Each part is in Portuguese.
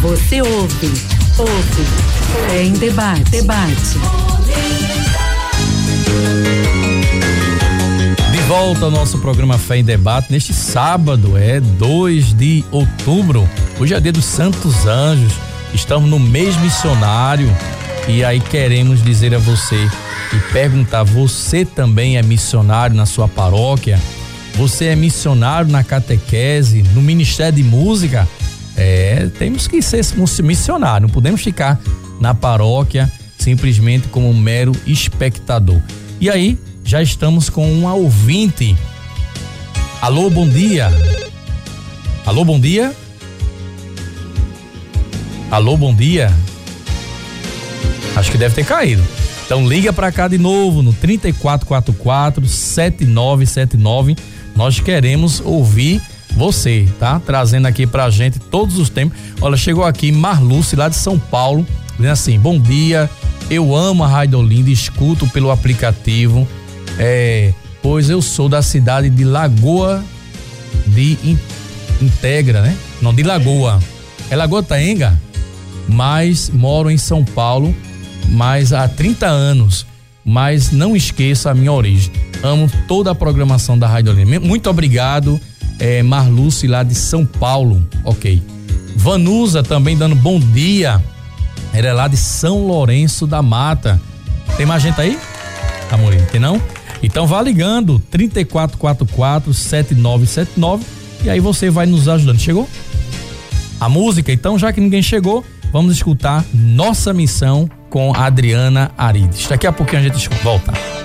Você ouve, ouve. É em debate, debate. De volta ao nosso programa Fé em Debate neste sábado, é 2 de outubro. Hoje é dia dos Santos Anjos. Estamos no mês missionário e aí queremos dizer a você e perguntar: você também é missionário na sua paróquia? Você é missionário na catequese, no Ministério de Música? É, temos que ser missionário, não podemos ficar na paróquia simplesmente como um mero espectador. E aí, já estamos com uma ouvinte. Alô, bom dia. Alô, bom dia. Alô, bom dia. Acho que deve ter caído. Então liga para cá de novo no 3444 7979. Nós queremos ouvir você, tá? Trazendo aqui pra gente todos os tempos. Olha, chegou aqui Marluce lá de São Paulo, dizendo assim: "Bom dia, eu amo a Rádio Olinda, escuto pelo aplicativo. É, pois eu sou da cidade de Lagoa de Integra, né? Não, de Lagoa. É Lagoa Taenga, mas moro em São Paulo mas há 30 anos. Mas não esqueça a minha origem. Amo toda a programação da Rádio Olinda. Muito obrigado, é, Marluce, lá de São Paulo. Ok. Vanusa também dando bom dia. Ela é lá de São Lourenço da Mata. Tem mais gente aí? Amorim, tem não? Então vá ligando 3444 7979 e aí você vai nos ajudando. Chegou? A música, então, já que ninguém chegou, vamos escutar Nossa Missão com Adriana Arides. Daqui a pouquinho a gente volta.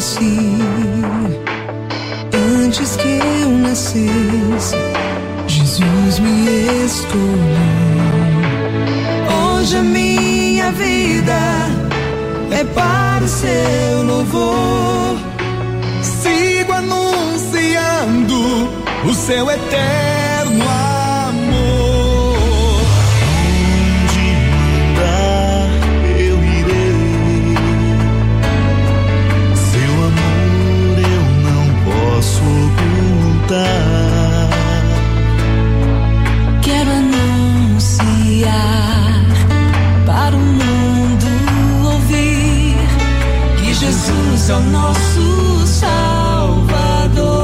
conheci antes que eu nascesse. Jesus me escolheu. Hoje a minha vida é para o seu louvor. Sigo anunciando o seu é eterno Jesus é o nosso Salvador.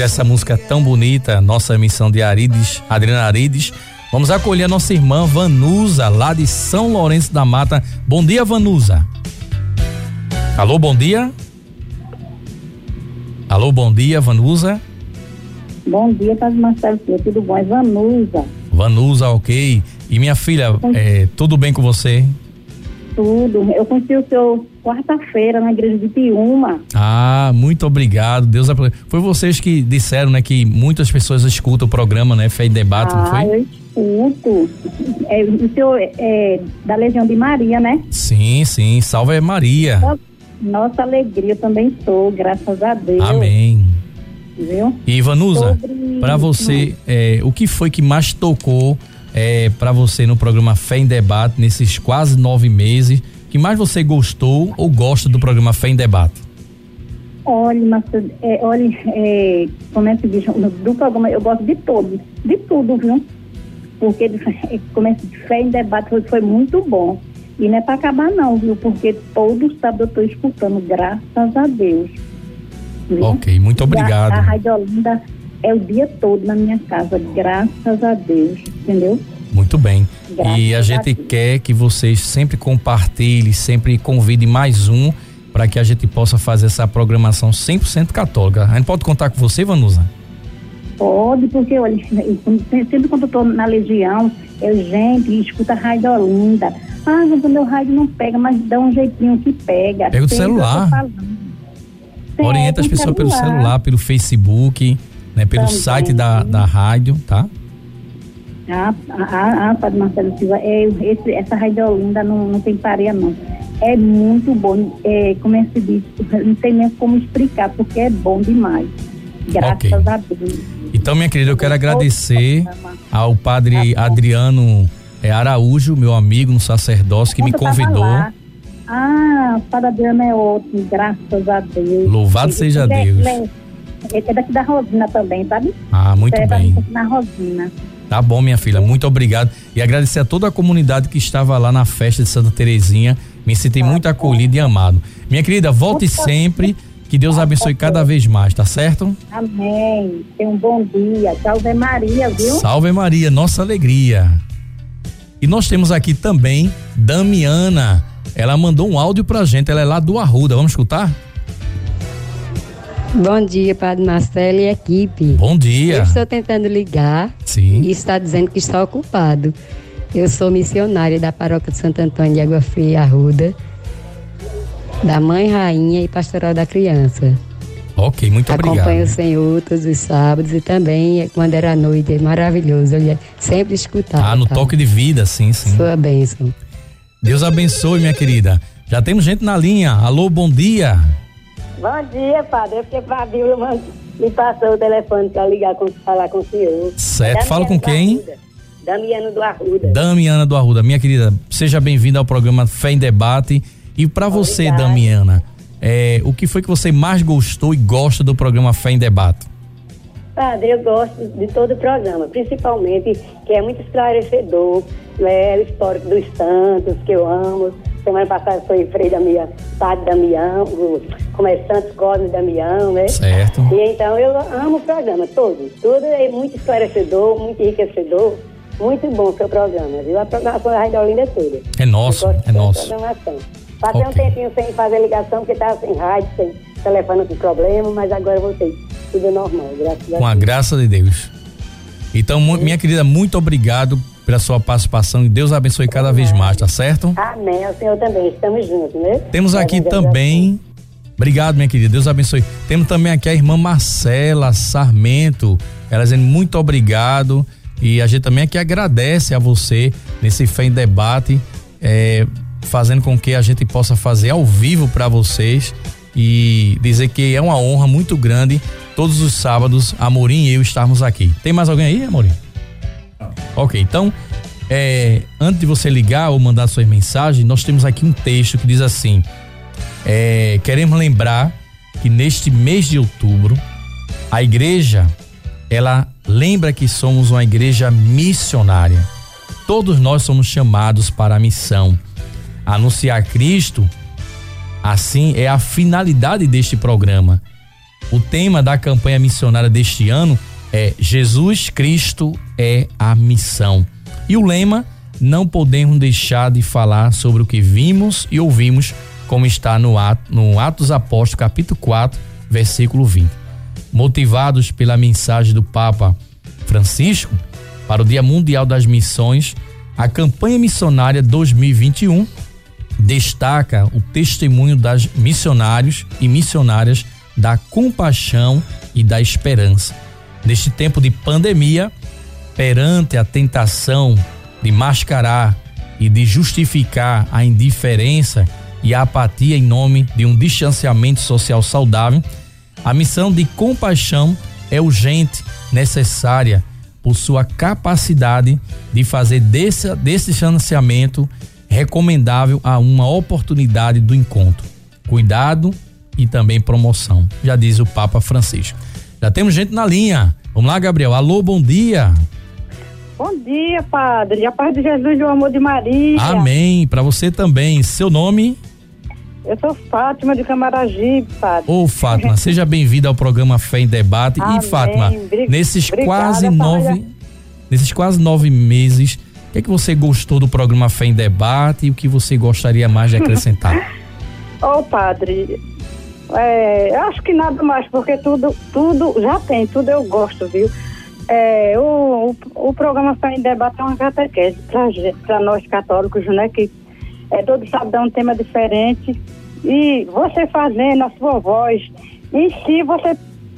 Dessa música tão bonita, nossa missão de Arides, Adriana Arides, vamos acolher a nossa irmã Vanusa, lá de São Lourenço da Mata. Bom dia, Vanusa. Alô, bom dia. Alô, bom dia, Vanusa. Bom dia, Padre Marcelo, tudo bom? É Vanusa. Vanusa, ok. E minha filha, é, tudo bem com você? Tudo. Eu conheci o senhor quarta-feira na igreja de Piúma. Ah, muito obrigado. Deus Foi vocês que disseram, né, que muitas pessoas escutam o programa, né, Fé e Debate, ah, não foi? eu escuto. É, o senhor é da Legião de Maria, né? Sim, sim. Salve Maria. Nossa alegria, também sou, graças a Deus. Amém. Viu? E Ivanusa, Sobre... para você, é, o que foi que mais tocou é, para você no programa Fé em Debate nesses quase nove meses? que mais você gostou ou gosta do programa Fé em Debate? Olha, mas, é, olha, é, como é que diz, do programa, eu gosto de todos, de tudo, viu? Porque, como é que Fé em Debate foi, foi muito bom. E não é para acabar não, viu? Porque todo sábado eu estou escutando, graças a Deus. Viu? Ok, muito obrigado. A Rádio Olinda é o dia todo na minha casa, graças a Deus, entendeu? Muito bem. Graças e a gente a quer que vocês sempre compartilhem, sempre convidem mais um para que a gente possa fazer essa programação 100% católica. A gente pode contar com você, Vanusa? Pode, porque olha, sempre quando eu estou na Legião, eu, gente, escuta a Rádio Olinda. Ah, mas o meu rádio não pega, mas dá um jeitinho que pega. Pega o celular. Orienta as pessoas pelo celular, pelo Facebook, né, pelo Também. site da, da rádio, tá? Ah, ah, ah Padre Marcelo Silva, é, esse, essa Rádio Olinda não, não tem pareia não. É muito bom, é, como é que se diz, não sei nem como explicar, porque é bom demais. Graças okay. a Deus. Então, minha querida, eu quero agradecer ao Padre tá Adriano é, Araújo, meu amigo no sacerdócio, que me convidou. Ah, o Padre Adriano é ótimo, graças a Deus. Louvado seja ele, Deus. É, é daqui da Rosina também, sabe? Ah, muito é bem. Na Rosina. Tá bom, minha filha, muito obrigado. E agradecer a toda a comunidade que estava lá na festa de Santa Terezinha. Me senti muito acolhido e amado. Minha querida, volte sempre. Que Deus abençoe cada vez mais, tá certo? Amém. Tenha um bom dia. Salve Maria, viu? Salve Maria, nossa alegria. E nós temos aqui também Damiana. Ela mandou um áudio pra gente. Ela é lá do Arruda. Vamos escutar? Bom dia, Padre Marcelo e equipe. Bom dia. Eu estou tentando ligar Sim. e está dizendo que está ocupado. Eu sou missionária da paróquia de Santo Antônio de Água Fria, Arruda, da Mãe Rainha e Pastoral da Criança. Ok, muito Acompanho obrigado. Acompanho o Senhor todos os sábados e também quando era noite, é maravilhoso. Eu sempre escutava. Ah, no tá? toque de vida, sim, sim. Sua bênção. Deus abençoe, minha querida. Já temos gente na linha. Alô, bom dia. Bom dia, padre. Eu fiquei para a Bíblia, mas me passou o telefone para ligar com falar com o senhor. Certo. Fala com quem? Damiana do Arruda. Damiana do Arruda. Minha querida, seja bem-vinda ao programa Fé em Debate. E para você, Damiana, é, o que foi que você mais gostou e gosta do programa Fé em Debate? Padre, eu gosto de todo o programa, principalmente que é muito esclarecedor, né, o histórico dos santos, que eu amo Semana passada foi Frei Damião, Padre Damião, é Santos Cosme Damião, né? Certo. E então eu amo o programa todo. Tudo é muito esclarecedor, muito enriquecedor. Muito bom o seu programa, viu? A programação da Rádio Olinda é toda. É nosso, é nosso. Programação. Passei okay. um tempinho sem fazer ligação, porque estava sem rádio, sem telefone com problema, mas agora eu voltei. Tudo normal, graças a Deus. Com a graça de Deus. Então, minha querida, muito obrigado pela sua participação e Deus abençoe cada vez mais, tá certo? Amém. O Senhor também. Estamos juntos, né? Temos aqui também. Obrigado, minha querida. Deus abençoe. Temos também aqui a irmã Marcela Sarmento. Ela dizendo muito obrigado. E a gente também aqui agradece a você nesse Fé em Debate, é, fazendo com que a gente possa fazer ao vivo para vocês e dizer que é uma honra muito grande todos os sábados, Amorim e eu estarmos aqui. Tem mais alguém aí, Amorim? Ok, então, é, antes de você ligar ou mandar suas mensagens, nós temos aqui um texto que diz assim: é, queremos lembrar que neste mês de outubro, a igreja, ela lembra que somos uma igreja missionária. Todos nós somos chamados para a missão. Anunciar Cristo, assim, é a finalidade deste programa. O tema da campanha missionária deste ano é Jesus Cristo é a missão. E o lema não podemos deixar de falar sobre o que vimos e ouvimos, como está no, ato, no Atos Apóstolos, capítulo 4, versículo 20. Motivados pela mensagem do Papa Francisco para o Dia Mundial das Missões, a campanha missionária 2021 destaca o testemunho das missionários e missionárias da compaixão e da esperança. Neste tempo de pandemia, perante a tentação de mascarar e de justificar a indiferença e a apatia em nome de um distanciamento social saudável, a missão de compaixão é urgente, necessária por sua capacidade de fazer desse, desse distanciamento recomendável a uma oportunidade do encontro. Cuidado e também promoção, já diz o Papa Francisco. Já temos gente na linha. Vamos lá, Gabriel. Alô, bom dia. Bom dia, padre. A paz de Jesus e o amor de Maria. Amém. Para você também. Seu nome? Eu sou Fátima de Camaragibe, padre. Ô, Fátima, seja bem-vinda ao programa Fé em Debate. Amém. E, Fátima, nesses Obrigada, quase nove. Nesses quase nove meses, o que, é que você gostou do programa Fé em Debate e o que você gostaria mais de acrescentar? Ô, oh, padre, é, acho que nada mais, porque tudo, tudo já tem, tudo eu gosto, viu? É, o, o, o, programa Fé em Debate é uma catequese para nós católicos, né? Que é, todo sábado é um tema diferente. E você fazendo a sua voz, em si você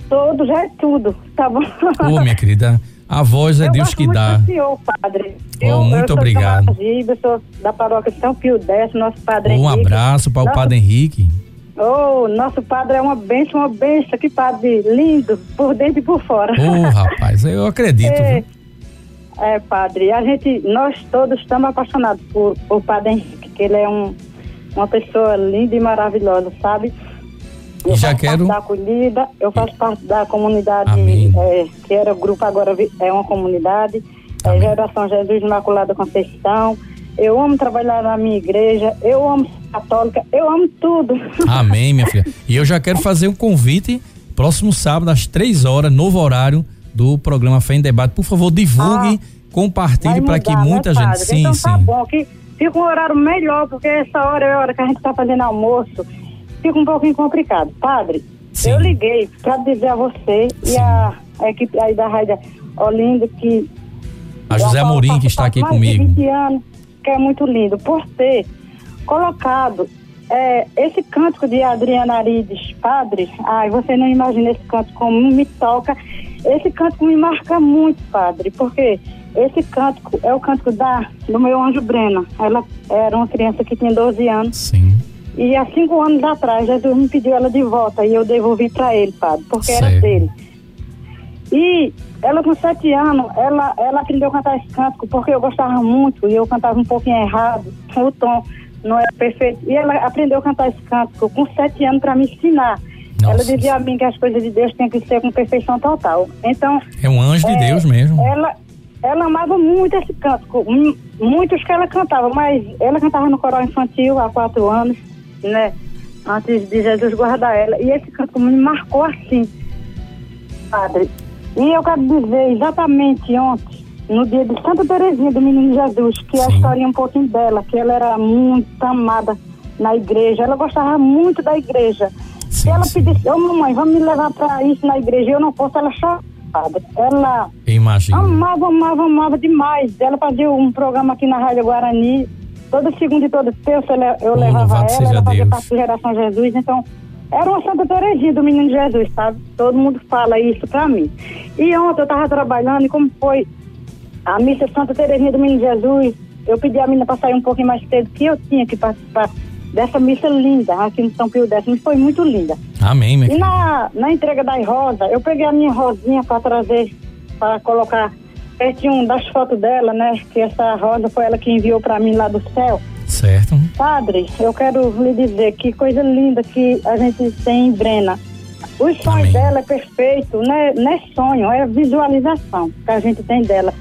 todo já é tudo, tá bom? Ô, minha querida, a voz é eu Deus que dá. Do senhor, padre. Oh, eu, muito eu obrigado. Eu sou da paróquia São Pio X, nosso padre Um Henrique. abraço para o padre Henrique. Oh, nosso padre é uma benção, uma benção. Que padre lindo, por dentro e por fora. Oh, rapaz, eu acredito. é, é, padre, a gente, nós todos estamos apaixonados por, por padre Henrique, que ele é um, uma pessoa linda e maravilhosa, sabe? Eu já faço quero- parte da acolhida, eu faço parte da comunidade, é, que era grupo, agora é uma comunidade, é. Geração Jesus Imaculada Conceição. Eu amo trabalhar na minha igreja, eu amo ser católica, eu amo tudo. Amém, minha filha. E eu já quero fazer um convite próximo sábado às três horas, novo horário do programa Fé em Debate. Por favor, divulgue, compartilhe Vai para que né, muita gente. padre? Sim, então sim. tá bom, que fica um horário melhor, porque essa hora é a hora que a gente tá fazendo almoço. Fica um pouquinho complicado. Padre, Sim. eu liguei para dizer a você Sim. e a, a equipe aí da Rádio Olinda que. A José Amorim, que está aqui comigo. De 20 anos, que é muito lindo, por ter colocado é, esse cântico de Adriana Arides, padre. Ai, você não imagina esse cântico como me toca. Esse cântico me marca muito, padre, porque esse cântico é o cântico da, do meu anjo Brena. Ela era uma criança que tinha 12 anos. Sim. E há cinco anos atrás, Jesus me pediu ela de volta e eu devolvi para ele, padre, porque era Certo. dele. E ela com sete anos, ela, ela aprendeu a cantar esse cântico porque eu gostava muito e eu cantava um pouquinho errado, o tom não era perfeito. E ela aprendeu a cantar esse cântico com sete anos para me ensinar. Nossa. Ela dizia a mim que as coisas de Deus têm que ser com perfeição total. Então, É um anjo de É, Deus mesmo. ela, ela amava muito esse cântico, mu- muitos que ela cantava, mas ela cantava no coral infantil há quatro anos, né? Antes de Jesus guardar ela. E esse cântico me marcou assim, padre. E eu quero dizer exatamente ontem, no dia de Santa Teresinha do Menino Jesus, que é a Sim. historinha um pouquinho dela, que ela era muito amada na igreja, ela gostava muito da igreja. Sim, ela sim. pedisse, ô mamãe, vamos me levar para isso na igreja. Eu não posso, ela chorava. Ela Eu imagino. Amava, amava, amava demais. Ela fazia um programa aqui na Rádio Guarani. Toda segunda e toda terça ela- eu Oh, levava ela, ela fazia parte da Geração Jesus. Então, era uma Santa Teresinha do Menino Jesus, sabe? Todo mundo fala isso pra mim. E ontem eu tava trabalhando e como foi a missa Santa Teresinha do Menino Jesus, eu pedi a menina para sair um pouquinho mais cedo, que eu tinha que participar dessa missa linda aqui no São Pio X. Mas foi muito linda. Amém, minha E na, na entrega das rosas, eu peguei a minha rosinha para trazer, para colocar pertinho das fotos dela, né? Que essa rosa foi ela que enviou para mim lá do céu. Certo. Padre, eu quero lhe dizer que coisa linda que a gente tem em Brena. Os sonhos Amém. dela é perfeito, não é, não é sonho, é visualização que a gente tem dela.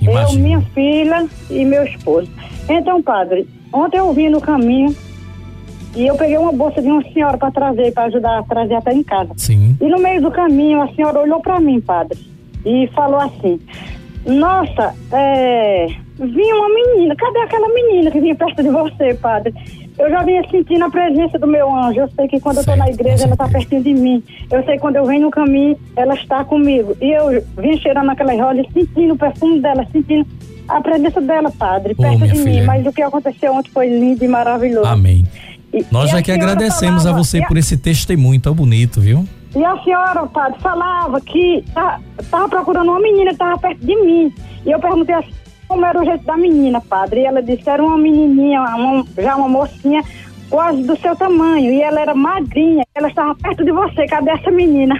Eu, Imagino. minha filha e meu esposo. Então, padre, ontem eu vi no caminho E eu peguei uma bolsa de uma senhora para trazer, para ajudar a trazer até em casa. Sim. E no meio do caminho, a senhora olhou para mim, padre, e falou assim: Nossa, é, vinha uma menina, cadê aquela menina que vinha perto de você, padre? Eu já vinha sentindo a presença do meu anjo. Eu sei que quando eu estou na Certo, igreja, ela está certeza. pertinho de mim. Eu sei que quando eu venho no caminho, ela está comigo. E eu vim cheirando aquela rosa, sentindo o perfume dela, sentindo a presença dela, padre, Ô, perto de mim. filha. Mas o que aconteceu ontem foi lindo e maravilhoso. Amém. E- Nós e que senhora agradecemos falava- a você a- por esse testemunho tão bonito, viu? E a senhora, padre, falava que tá, tava procurando uma menina que tava perto de mim. E eu perguntei assim, como era o jeito da menina, padre. E ela disse que era uma menininha, uma- já uma mocinha, quase do seu tamanho. E ela era magrinha. Ela estava perto de você. Cadê essa menina?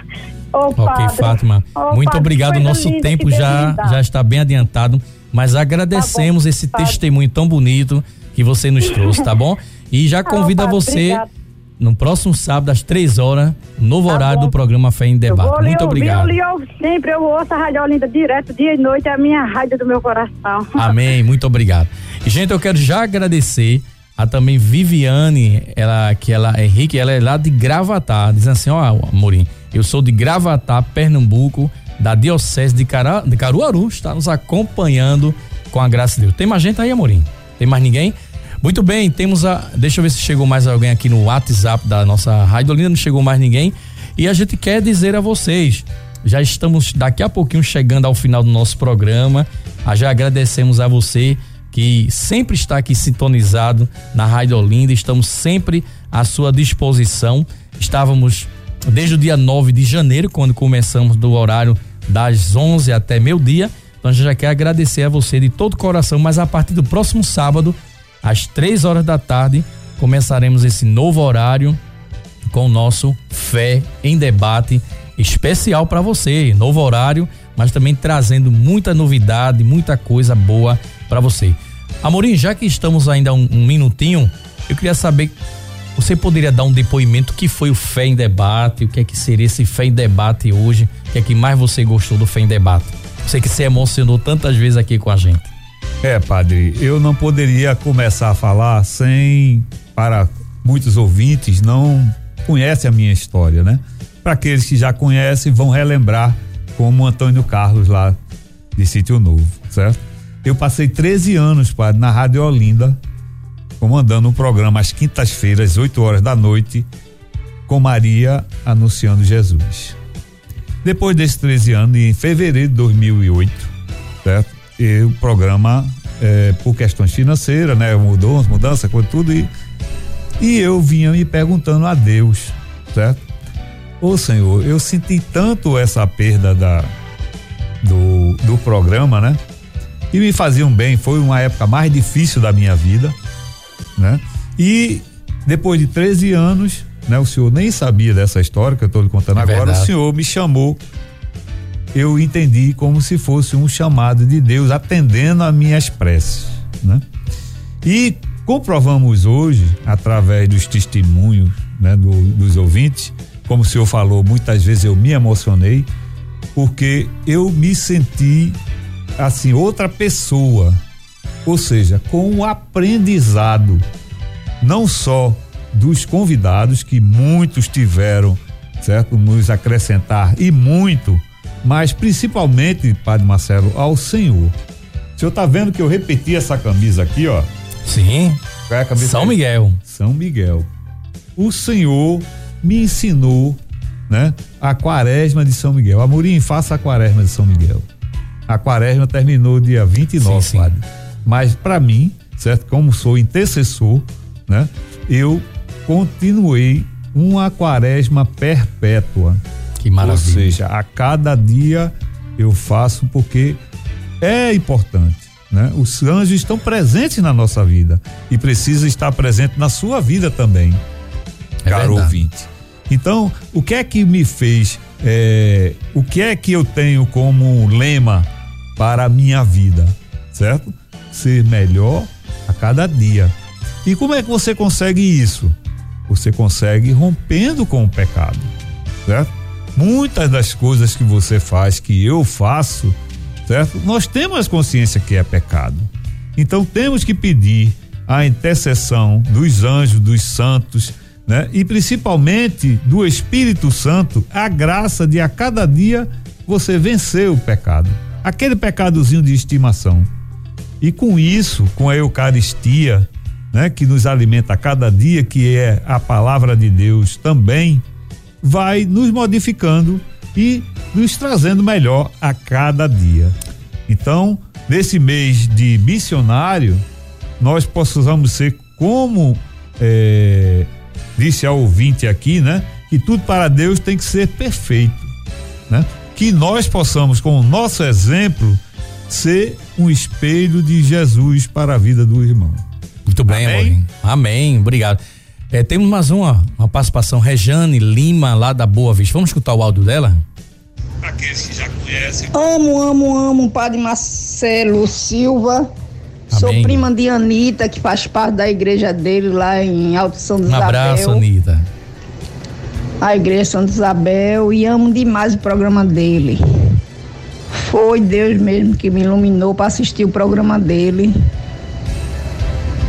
Ô, Ok, padre. Fátima. Ô, muito padre, obrigado. Nosso tempo já, já está bem adiantado, mas agradecemos Tá bom, esse padre. testemunho tão bonito que você nos trouxe, tá bom? E já Tá convido a você obrigada. No próximo sábado, às três horas, novo Tá horário bom. do programa Fé em Debate. Muito ouvir, obrigado. Eu lhe ouvo sempre, eu ouço a Rádio Olinda direto, dia e noite, é a minha rádio do meu coração. Amém, muito obrigado. E, gente, eu quero já agradecer a também Viviane, ela, que ela é rica, ela é lá de Gravatar, dizendo assim, ó, Amorim, eu sou de Gravatar, Pernambuco, da Diocese de, Cara, de Caruaru, está nos acompanhando com a graça de Deus. Tem mais gente aí, Amorim? Tem mais ninguém? Muito bem, temos a. Deixa eu ver se chegou mais alguém aqui no WhatsApp da nossa Rádio Olinda, não chegou mais ninguém. E a gente quer dizer a vocês, já estamos daqui a pouquinho chegando ao final do nosso programa. Ah, Já agradecemos a você que sempre está aqui sintonizado na Rádio Olinda, estamos sempre à sua disposição. Estávamos desde o dia 9 de janeiro, quando começamos do horário das 11 até meio-dia. Então a gente já quer agradecer a você de todo o coração, mas a partir do próximo sábado, às três horas da tarde, começaremos esse novo horário com o nosso Fé em Debate especial para você. Novo horário, mas também trazendo muita novidade, muita coisa boa para você. Amorim, já que estamos ainda um, um minutinho, eu queria saber, você poderia dar um depoimento que foi o Fé em Debate, o que é que seria esse Fé em Debate hoje, o que é que mais você gostou do Fé em Debate? Você que se emocionou tantas vezes aqui com a gente. É, padre, eu não poderia começar a falar sem, para muitos ouvintes, não conhecem a minha história, né? Para aqueles que já conhecem, vão relembrar como Antônio Carlos lá de Sítio Novo, certo? Eu passei 13 anos, padre, na Rádio Olinda, comandando um programa às quintas-feiras, 8 horas da noite, com Maria anunciando Jesus. Depois desses 13 anos, em fevereiro de 2008, certo? E o programa, é, por questões financeiras, né? Mudou, mudança, com tudo, e, e eu vinha me perguntando a Deus, certo? Ô Senhor, eu senti tanto essa perda da, do, do programa, né? E me faziam bem, foi uma época mais difícil da minha vida, né? E depois de 13 anos, né? O senhor nem sabia dessa história que eu estou lhe contando É agora, verdade. o senhor me chamou eu entendi como se fosse um chamado de Deus atendendo a minhas preces, né? E comprovamos hoje, através dos testemunhos né, do- dos ouvintes, como o senhor falou, muitas vezes eu me emocionei, porque eu me senti assim, outra pessoa, ou seja, com um aprendizado, não só dos convidados, que muitos tiveram, certo? Nos acrescentar e muito, mas principalmente, Padre Marcelo, ao Senhor. O senhor tá vendo que eu repeti essa camisa aqui, ó? Sim. Qual é a camisa? São Miguel. São Miguel. O Senhor me ensinou, né? A quaresma de São Miguel. Amorim, faça a quaresma de São Miguel. A quaresma terminou dia 29, Sim, sim. padre. Mas para mim, certo? Como sou intercessor, né? Eu continuei uma quaresma perpétua. Que maravilha. Ou seja, a cada dia eu faço porque é importante, né? Os anjos estão presentes na nossa vida e precisa estar presente na sua vida também, É caro verdade. ouvinte. Então, o que é que me fez, é, o que é que eu tenho como lema para a minha vida, certo? Ser melhor a cada dia. E como é que você consegue isso? Você consegue rompendo com o pecado, certo? Muitas das coisas que você faz, que eu faço, certo? Nós temos consciência que é pecado. Então temos que pedir a intercessão dos anjos, dos santos, né? E principalmente do Espírito Santo, a graça de a cada dia você vencer o pecado, aquele pecadozinho de estimação. E com isso, com a Eucaristia, né, que nos alimenta a cada dia, que é a palavra de Deus também, vai nos modificando e nos trazendo melhor a cada dia. Então, nesse mês de missionário, nós possamos ser como é, disse ao ouvinte aqui, né? Que tudo para Deus tem que ser perfeito, né? Que nós possamos, com o nosso exemplo, ser um espelho de Jesus para a vida do irmão. Muito bem, Amém. Amém. Obrigado. É, temos mais uma, uma participação, Rejane Lima, lá da Boa Vista. Vamos escutar o áudio dela? Aqueles que já conhecem. Amo, amo, amo, Padre Marcelo Silva. Amém. Sou prima de Anitta, que faz parte da igreja dele lá em Alto São Isabel. Um abraço, Anitta. A igreja Santa Isabel e amo demais o programa dele. Foi Deus mesmo que me iluminou para assistir o programa dele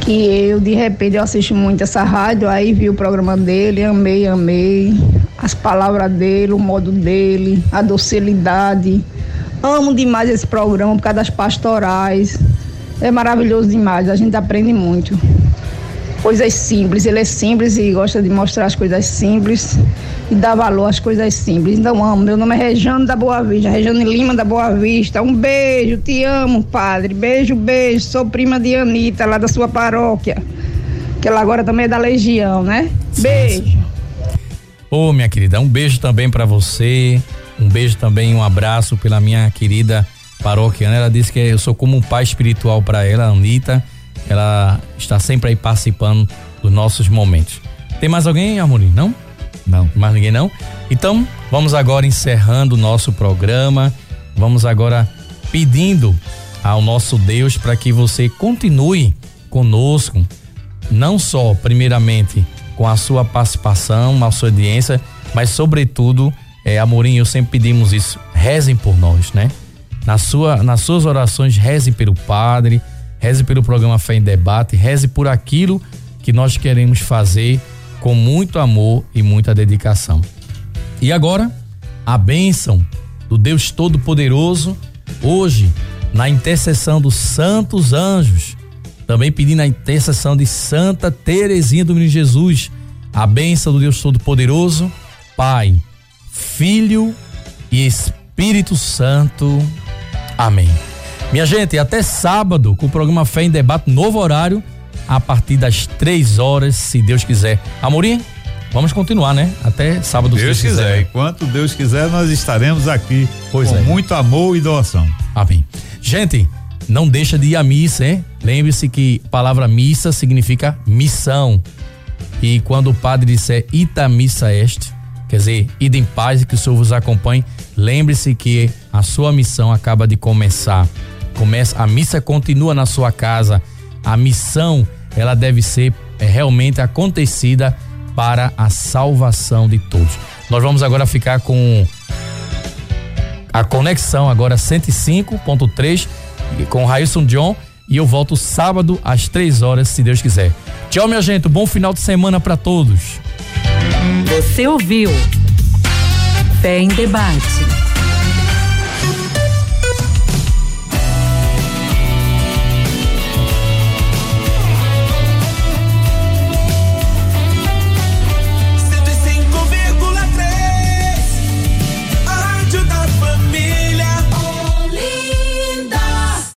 que eu, de repente, eu assisto muito essa rádio, aí vi o programa dele, amei, amei. As palavras dele, o modo dele, a docilidade. Amo demais esse programa por causa das pastorais. É maravilhoso demais, a gente aprende muito coisas simples. Ele é simples e gosta de mostrar as coisas simples e dar valor às coisas simples. Então amo. Meu nome é Rejane da Boa Vista, Rejane Lima da Boa Vista. Um beijo, te amo, padre. Beijo, beijo. Sou prima de Anitta, lá da sua paróquia. Que ela agora também é da Legião, né? Beijo. Ô, oh, minha querida, um beijo também para você. Um beijo também, um abraço pela minha querida paróquia. Ela disse que eu sou como um pai espiritual para ela, Anitta ela está sempre aí participando dos nossos momentos. Tem mais alguém, Amorim? Não? Não. Mais ninguém não? Então, vamos agora encerrando o nosso programa. Vamos agora pedindo ao nosso Deus para que você continue conosco, não só, primeiramente, com a sua participação, a sua audiência, mas, sobretudo, é, Amorim, eu sempre pedimos isso, rezem por nós, né? Na sua, nas suas orações, rezem pelo Padre, reze pelo programa Fé em Debate, reze por aquilo que nós queremos fazer com muito amor e muita dedicação. E agora, a bênção do Deus Todo-Poderoso, hoje, na intercessão dos santos anjos, também pedindo a intercessão de Santa Teresinha do Menino Jesus, a bênção do Deus Todo-Poderoso, Pai, Filho e Espírito Santo. Amém. Minha gente, até sábado com o programa Fé em Debate, novo horário, a partir das três horas, se Deus quiser. Amorim, vamos continuar, né? Até sábado, Deus se Deus quiser. quiser. Enquanto Deus quiser, nós estaremos aqui pois com é. muito amor e doação. Amém. Gente, não deixa de ir à missa, hein? Lembre-se que a palavra missa significa missão. E quando o padre disser ita missa est, quer dizer, ida em paz e que o Senhor vos acompanhe, lembre-se que a sua missão acaba de começar começa, a missa continua na sua casa. A missão, ela deve ser é, realmente acontecida para a salvação de todos. Nós vamos agora ficar com a conexão agora 105.3 com Railson John e eu volto sábado às três horas, se Deus quiser. Tchau, minha gente. Bom final de semana para todos. Você ouviu? Fé em debate